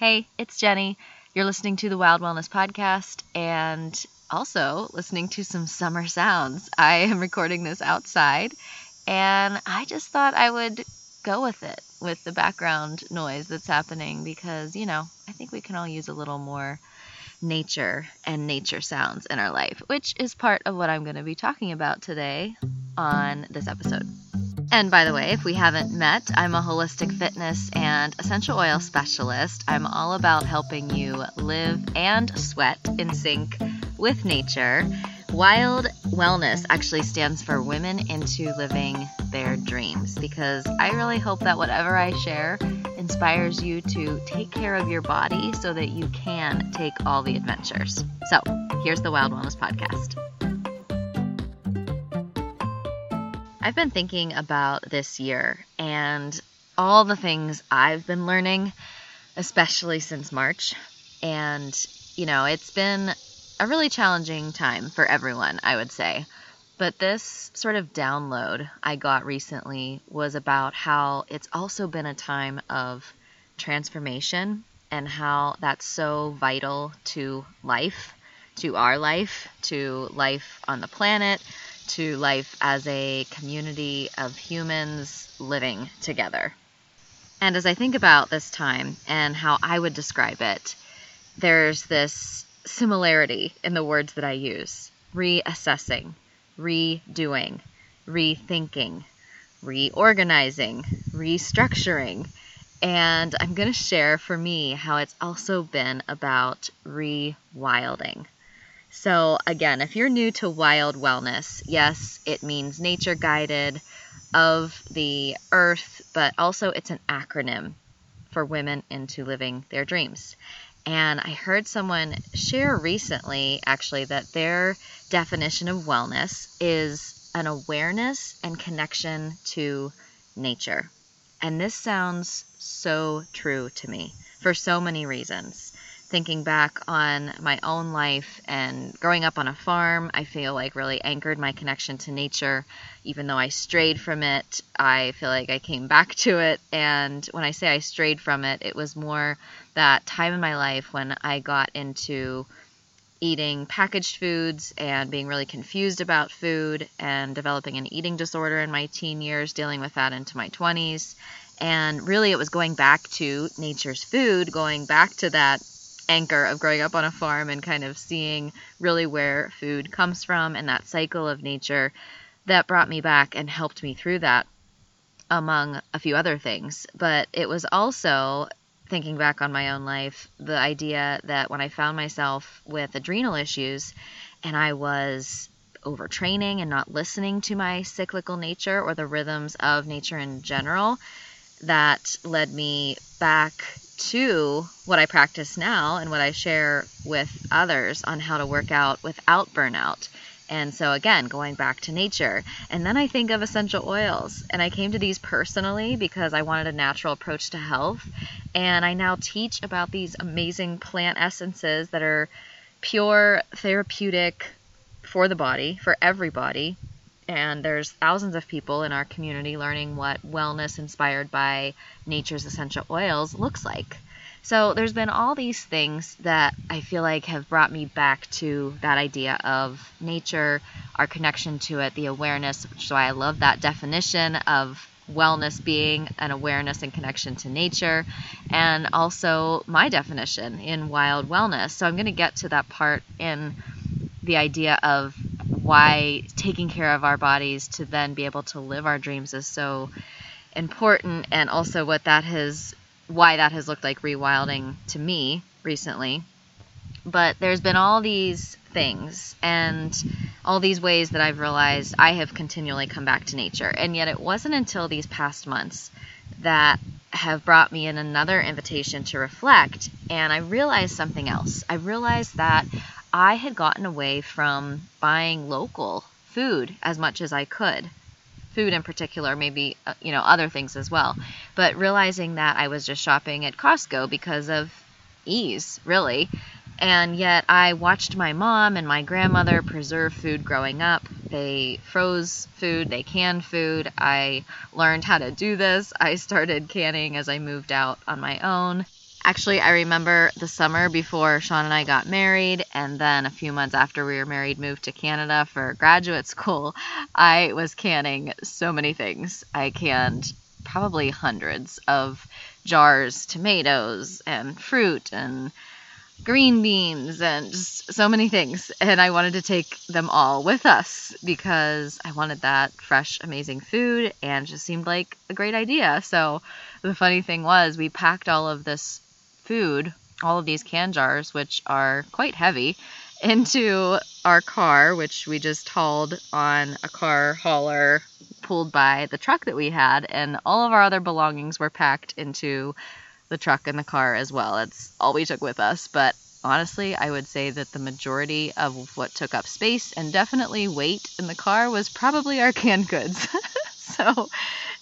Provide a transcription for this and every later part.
Hey, it's Jenny. You're listening to the Wild Wellness Podcast and also listening to some summer sounds. I am recording this outside and I just thought I would go with it with the background noise that's happening because, you know, I think we can all use a little more nature and nature sounds in our life, which is part of what I'm going to be talking about today on this episode. And by the way, if we haven't met, I'm a holistic fitness and essential oil specialist. I'm all about helping you live and sweat in sync with nature. Wild Wellness actually stands for Women into Living Their Dreams because I really hope that whatever I share inspires you to take care of your body so that you can take all the adventures. So, here's the Wild Wellness Podcast. I've been thinking about this year and all the things I've been learning, especially since March. And, you know, it's been a really challenging time for everyone, I would say. But this sort of download I got recently was about how it's also been a time of transformation and how that's so vital to life, to our life, to life on the planet, to life as a community of humans living together. And as I think about this time and how I would describe it, there's this similarity in the words that I use reassessing, redoing, rethinking, reorganizing, restructuring. And I'm going to share for me how it's also been about rewilding. So, again, if you're new to wild wellness, yes, it means nature guided of the earth, but also it's an acronym for women into living their dreams. And I heard someone share recently, actually, that their definition of wellness is an awareness and connection to nature. And this sounds so true to me for so many reasons thinking back on my own life and growing up on a farm, I feel like really anchored my connection to nature. Even though I strayed from it, I feel like I came back to it. And when I say I strayed from it, it was more that time in my life when I got into eating packaged foods and being really confused about food and developing an eating disorder in my teen years, dealing with that into my 20s. And really, it was going back to nature's food, going back to that anchor of growing up on a farm and kind of seeing really where food comes from and that cycle of nature that brought me back and helped me through that among a few other things. But it was also thinking back on my own life the idea that when i found myself with adrenal issues and i was overtraining and not listening to my cyclical nature or the rhythms of nature in general that led me back to what I practice now and what I share with others on how to work out without burnout. And so, again, going back to nature. And then I think of essential oils. And I came to these personally because I wanted a natural approach to health. And I now teach about these amazing plant essences that are pure, therapeutic for the body, for everybody. And there's thousands of people in our community learning what wellness inspired by nature's essential oils looks like. So there's been all these things that I feel like have brought me back to that idea of nature, our connection to it, the awareness, which is why I love that definition of wellness being an awareness and connection to nature, and also my definition in wild wellness. So I'm going to get to that part in the idea of why taking care of our bodies to then be able to live our dreams is so important and also what that has why that has looked like rewilding to me recently. But there's been all these things and all these ways that I've realized I have continually come back to nature. And yet it wasn't until these past months that have brought me in another invitation to reflect and I realized something else. I realized that I had gotten away from buying local food as much as I could. Food in particular, maybe, uh, you know, other things as well. But realizing that I was just shopping at Costco because of ease, really. And yet I watched my mom and my grandmother preserve food growing up. They froze food, they canned food. I learned how to do this. I started canning as I moved out on my own. Actually, I remember the summer before Sean and I got married, and then a few months after we were married, moved to Canada for graduate school. I was canning so many things. I canned probably hundreds of jars, tomatoes, and fruit, and green beans and just so many things. And I wanted to take them all with us because I wanted that fresh, amazing food and just seemed like a great idea. So the funny thing was, we packed all of this food, all of these can jars, which are quite heavy, into our car, which we just hauled on a car hauler pulled by the truck that we had. And all of our other belongings were packed into the truck and the car as well. It's all we took with us. But honestly, I would say that the majority of what took up space and definitely weight in the car was probably our canned goods. so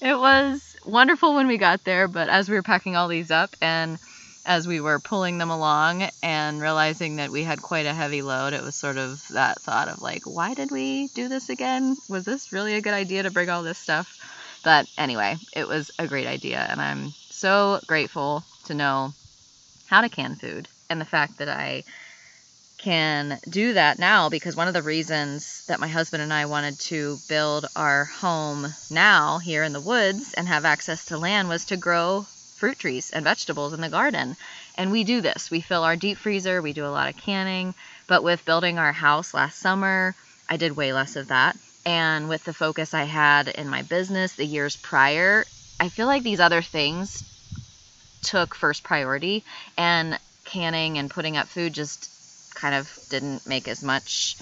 it was wonderful when we got there, but as we were packing all these up and as we were pulling them along and realizing that we had quite a heavy load, it was sort of that thought of like, why did we do this again? Was this really a good idea to bring all this stuff? But anyway, it was a great idea, and I'm so grateful to know how to can food and the fact that I can do that now because one of the reasons that my husband and I wanted to build our home now here in the woods and have access to land was to grow fruit trees and vegetables in the garden. And we do this. We fill our deep freezer, we do a lot of canning, but with building our house last summer, I did way less of that. And with the focus I had in my business the years prior, I feel like these other things took first priority and canning and putting up food just kind of didn't make as much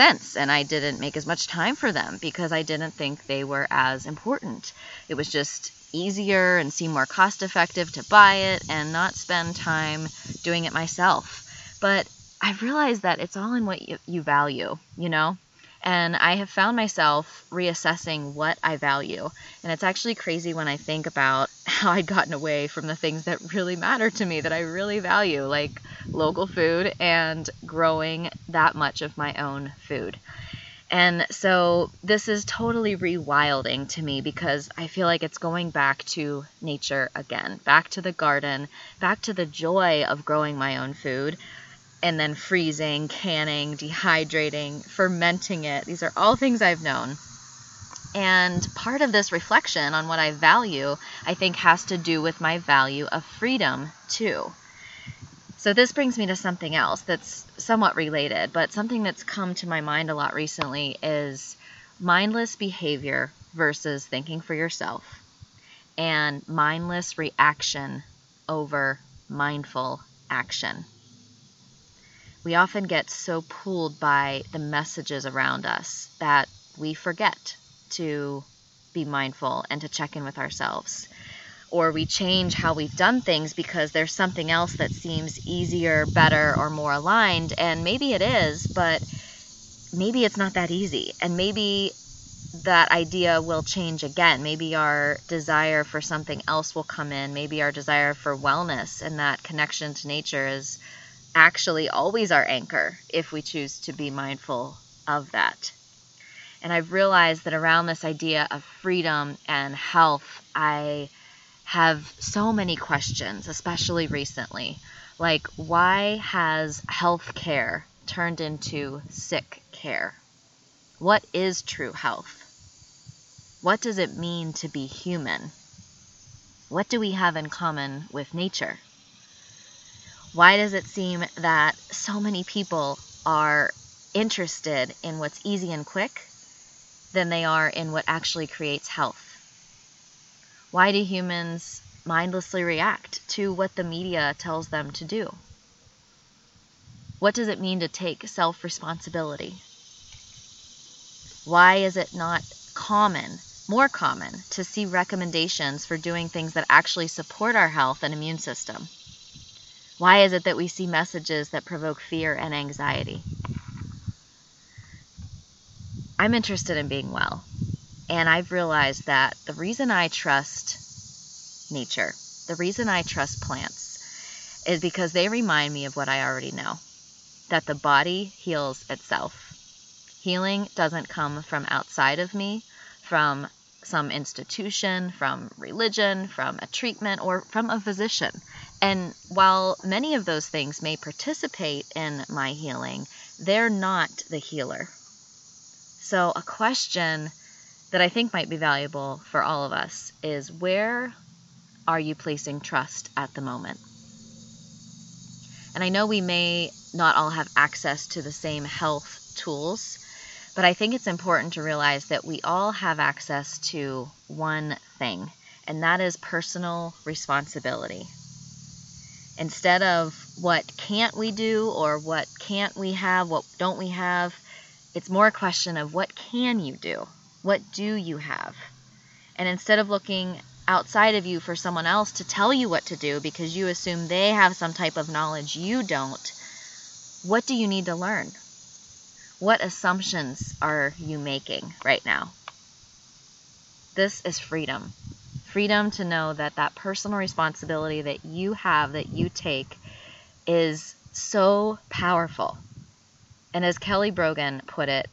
sense and I didn't make as much time for them because I didn't think they were as important. It was just easier and seemed more cost effective to buy it and not spend time doing it myself. But I've realized that it's all in what you, you value, you know? And I have found myself reassessing what I value. And it's actually crazy when I think about how I'd gotten away from the things that really matter to me, that I really value, like local food and growing that much of my own food. And so this is totally rewilding to me because I feel like it's going back to nature again, back to the garden, back to the joy of growing my own food, and then freezing, canning, dehydrating, fermenting it. These are all things I've known. And part of this reflection on what I value, I think, has to do with my value of freedom, too. So, this brings me to something else that's somewhat related, but something that's come to my mind a lot recently is mindless behavior versus thinking for yourself, and mindless reaction over mindful action we often get so pulled by the messages around us that we forget to be mindful and to check in with ourselves. Or we change how we've done things because there's something else that seems easier, better, or more aligned. And maybe it is, but maybe it's not that easy. And maybe that idea will change again. Maybe our desire for something else will come in. Maybe our desire for wellness and that connection to nature is actually always our anchor if we choose to be mindful of that. And I've realized that around this idea of freedom and health, I have so many questions, especially recently. Like, why has health care turned into sick care? What is true health? What does it mean to be human? What do we have in common with nature? Why does it seem that so many people are interested in what's easy and quick than they are in what actually creates health? Why do humans mindlessly react to what the media tells them to do? What does it mean to take self responsibility? Why is it not common, more common, to see recommendations for doing things that actually support our health and immune system? Why is it that we see messages that provoke fear and anxiety? I'm interested in being well, and I've realized that the reason I trust nature, the reason I trust plants, is because they remind me of what I already know that the body heals itself. Healing doesn't come from outside of me, from some institution, from religion, from a treatment, or from a physician. And while many of those things may participate in my healing, they're not the healer. So, a question that I think might be valuable for all of us is where are you placing trust at the moment? And I know we may not all have access to the same health tools, but I think it's important to realize that we all have access to one thing, and that is personal responsibility. Instead of what can't we do or what can't we have, what don't we have, it's more a question of what can you do? What do you have? And instead of looking outside of you for someone else to tell you what to do because you assume they have some type of knowledge you don't, what do you need to learn? What assumptions are you making right now? This is freedom. Freedom to know that that personal responsibility that you have, that you take, is so powerful. And as Kelly Brogan put it,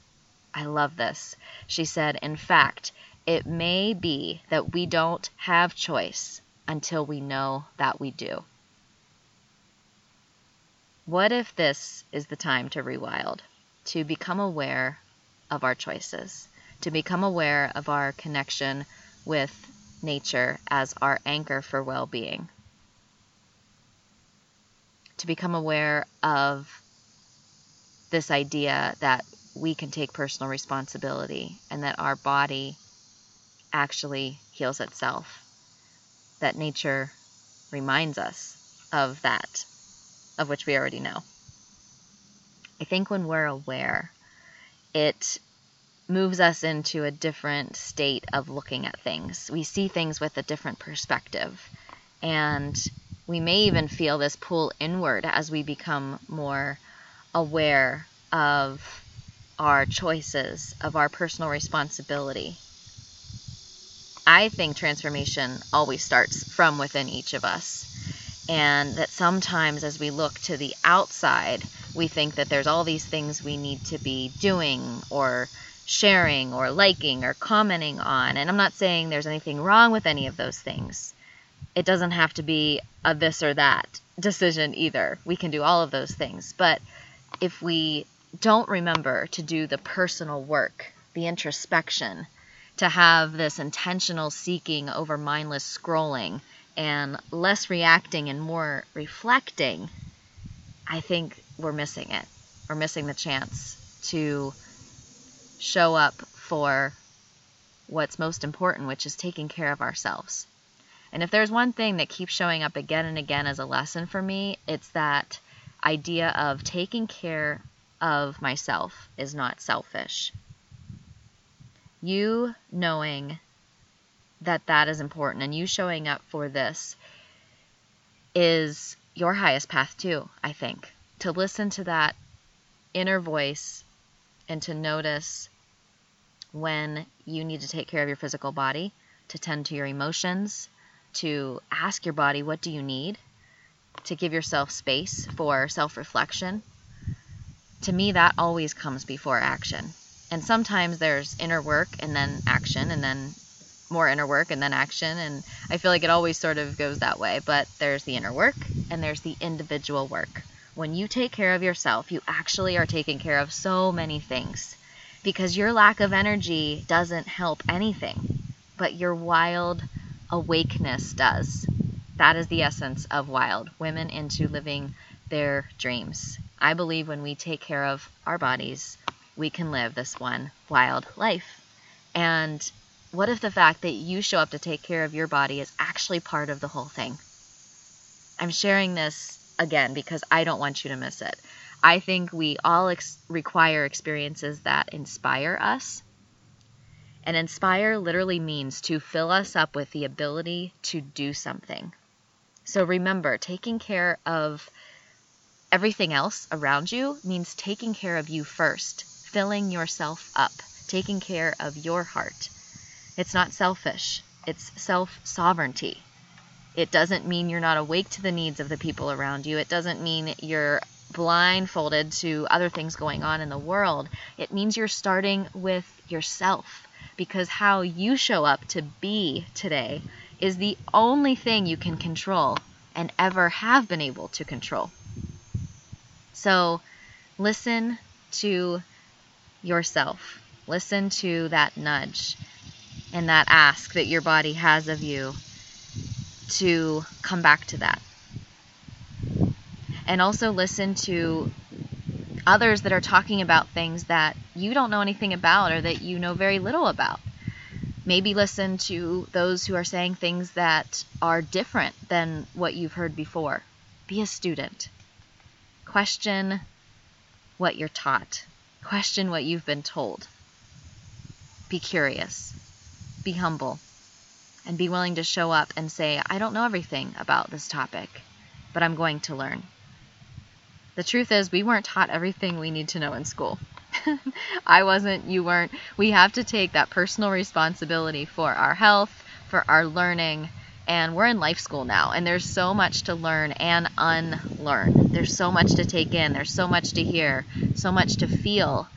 I love this. She said, In fact, it may be that we don't have choice until we know that we do. What if this is the time to rewild, to become aware of our choices, to become aware of our connection with nature as our anchor for well being, to become aware of this idea that we can take personal responsibility and that our body actually heals itself. That nature reminds us of that, of which we already know. I think when we're aware, it moves us into a different state of looking at things. We see things with a different perspective. And we may even feel this pull inward as we become more aware of our choices, of our personal responsibility. I think transformation always starts from within each of us. And that sometimes as we look to the outside, we think that there's all these things we need to be doing or sharing or liking or commenting on. And I'm not saying there's anything wrong with any of those things. It doesn't have to be a this or that decision either. We can do all of those things. But if we don't remember to do the personal work, the introspection, to have this intentional seeking over mindless scrolling and less reacting and more reflecting, I think we're missing it. We're missing the chance to show up for what's most important, which is taking care of ourselves. And if there's one thing that keeps showing up again and again as a lesson for me, it's that idea of taking care of myself is not selfish you knowing that that is important and you showing up for this is your highest path too, I think. To listen to that inner voice and to notice when you need to take care of your physical body, to tend to your emotions, to ask your body, what do you need? To give yourself space for self reflection. To me, that always comes before action. And sometimes there's inner work and then action and then more inner work and then action and i feel like it always sort of goes that way. But there's the inner work and there's the individual work. When you take care of yourself you actually are taking care of so many things. Because your lack of energy doesn't help anything but your wild awakeness does. That is the essence of wild. Women into living their dreams i believe when we take care of our bodies we can live this one wild life. And what if the fact that you show up to take care of your body is actually part of the whole thing? I'm sharing this again because I don't want you to miss it. I think we all ex- require experiences that inspire us. And inspire literally means to fill us up with the ability to do something. So remember, taking care of everything else around you means taking care of you first filling yourself up, taking care of your heart. It's not selfish, it's self sovereignty. It doesn't mean you're not awake to the needs of the people around you. It doesn't mean you're blindfolded to other things going on in the world. It means you're starting with yourself because how you show up to be today is the only thing you can control and ever have been able to control. So listen to yourself. Listen to that nudge and that ask that your body has of you to come back to that. And also listen to others that are talking about things that you don't know anything about or that you know very little about. Maybe listen to those who are saying things that are different than what you've heard before. Be a student. Question what you're taught. Question what you've been told. Be curious. Be humble. And be willing to show up and say, I don't know everything about this topic, but I'm going to learn. The truth is, we weren't taught everything we need to know in school. I wasn't, you weren't. We have to take that personal responsibility for our health, for our learning, and we're in life school now, and there's so much to learn and unlearn. There's so much to take in, there's so much to hear, so much to feel.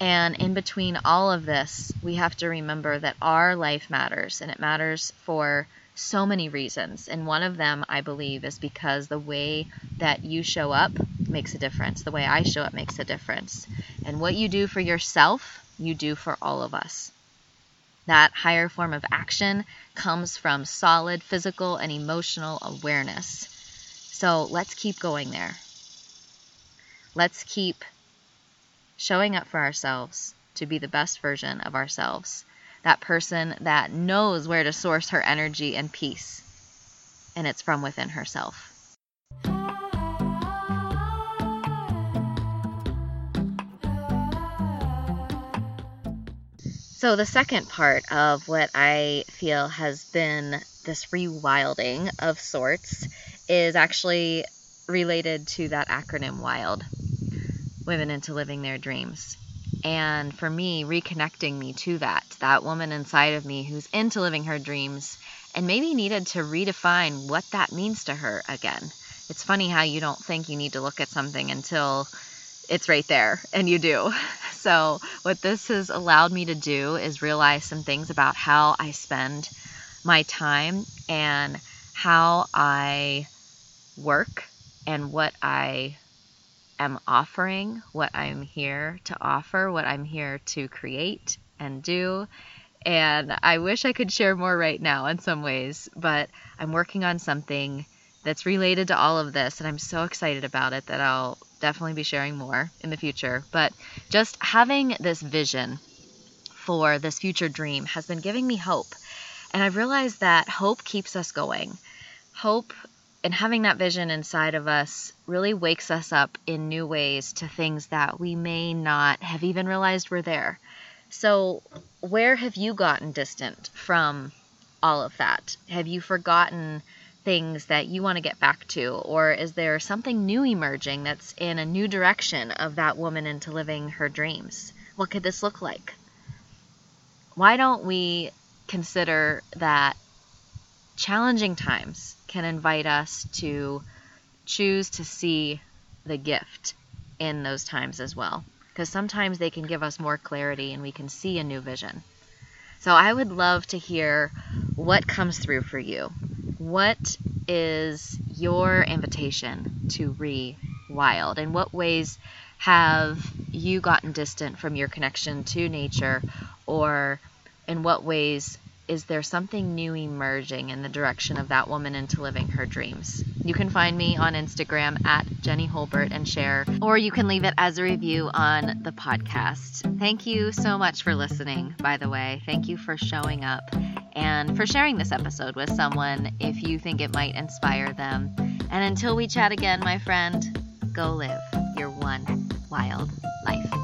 And in between all of this, we have to remember that our life matters, and it matters for so many reasons. And one of them, I believe, is because the way that you show up makes a difference. The way I show up makes a difference. And what you do for yourself, you do for all of us. That higher form of action comes from solid physical and emotional awareness. So let's keep going there. Let's keep showing up for ourselves to be the best version of ourselves that person that knows where to source her energy and peace. And it's from within herself. So, the second part of what I feel has been this rewilding of sorts is actually related to that acronym WILD Women into Living Their Dreams. And for me, reconnecting me to that, that woman inside of me who's into living her dreams and maybe needed to redefine what that means to her again. It's funny how you don't think you need to look at something until it's right there, and you do. So, what this has allowed me to do is realize some things about how I spend my time and how I work and what I am offering, what I'm here to offer, what I'm here to create and do. And I wish I could share more right now in some ways, but I'm working on something that's related to all of this, and I'm so excited about it that I'll definitely be sharing more in the future. But just having this vision for this future dream has been giving me hope. And I've realized that hope keeps us going. Hope and having that vision inside of us really wakes us up in new ways to things that we may not have even realized were there. So, where have you gotten distant from all of that? Have you forgotten things that you want to get back to? Or is there something new emerging that's in a new direction of that woman into living her dreams? What could this look like? Why don't we consider that challenging times can invite us to choose to see the gift in those times as well. Because sometimes they can give us more clarity and we can see a new vision. So I would love to hear what comes through for you. What is your invitation to re wild? In what ways have you gotten distant from your connection to nature? Or in what ways is there something new emerging in the direction of that woman into living her dreams? You can find me on Instagram at Jenny Holbert and share, or you can leave it as a review on the podcast. Thank you so much for listening, by the way. Thank you for showing up and for sharing this episode with someone if you think it might inspire them. And until we chat again, my friend, go live your one wild life.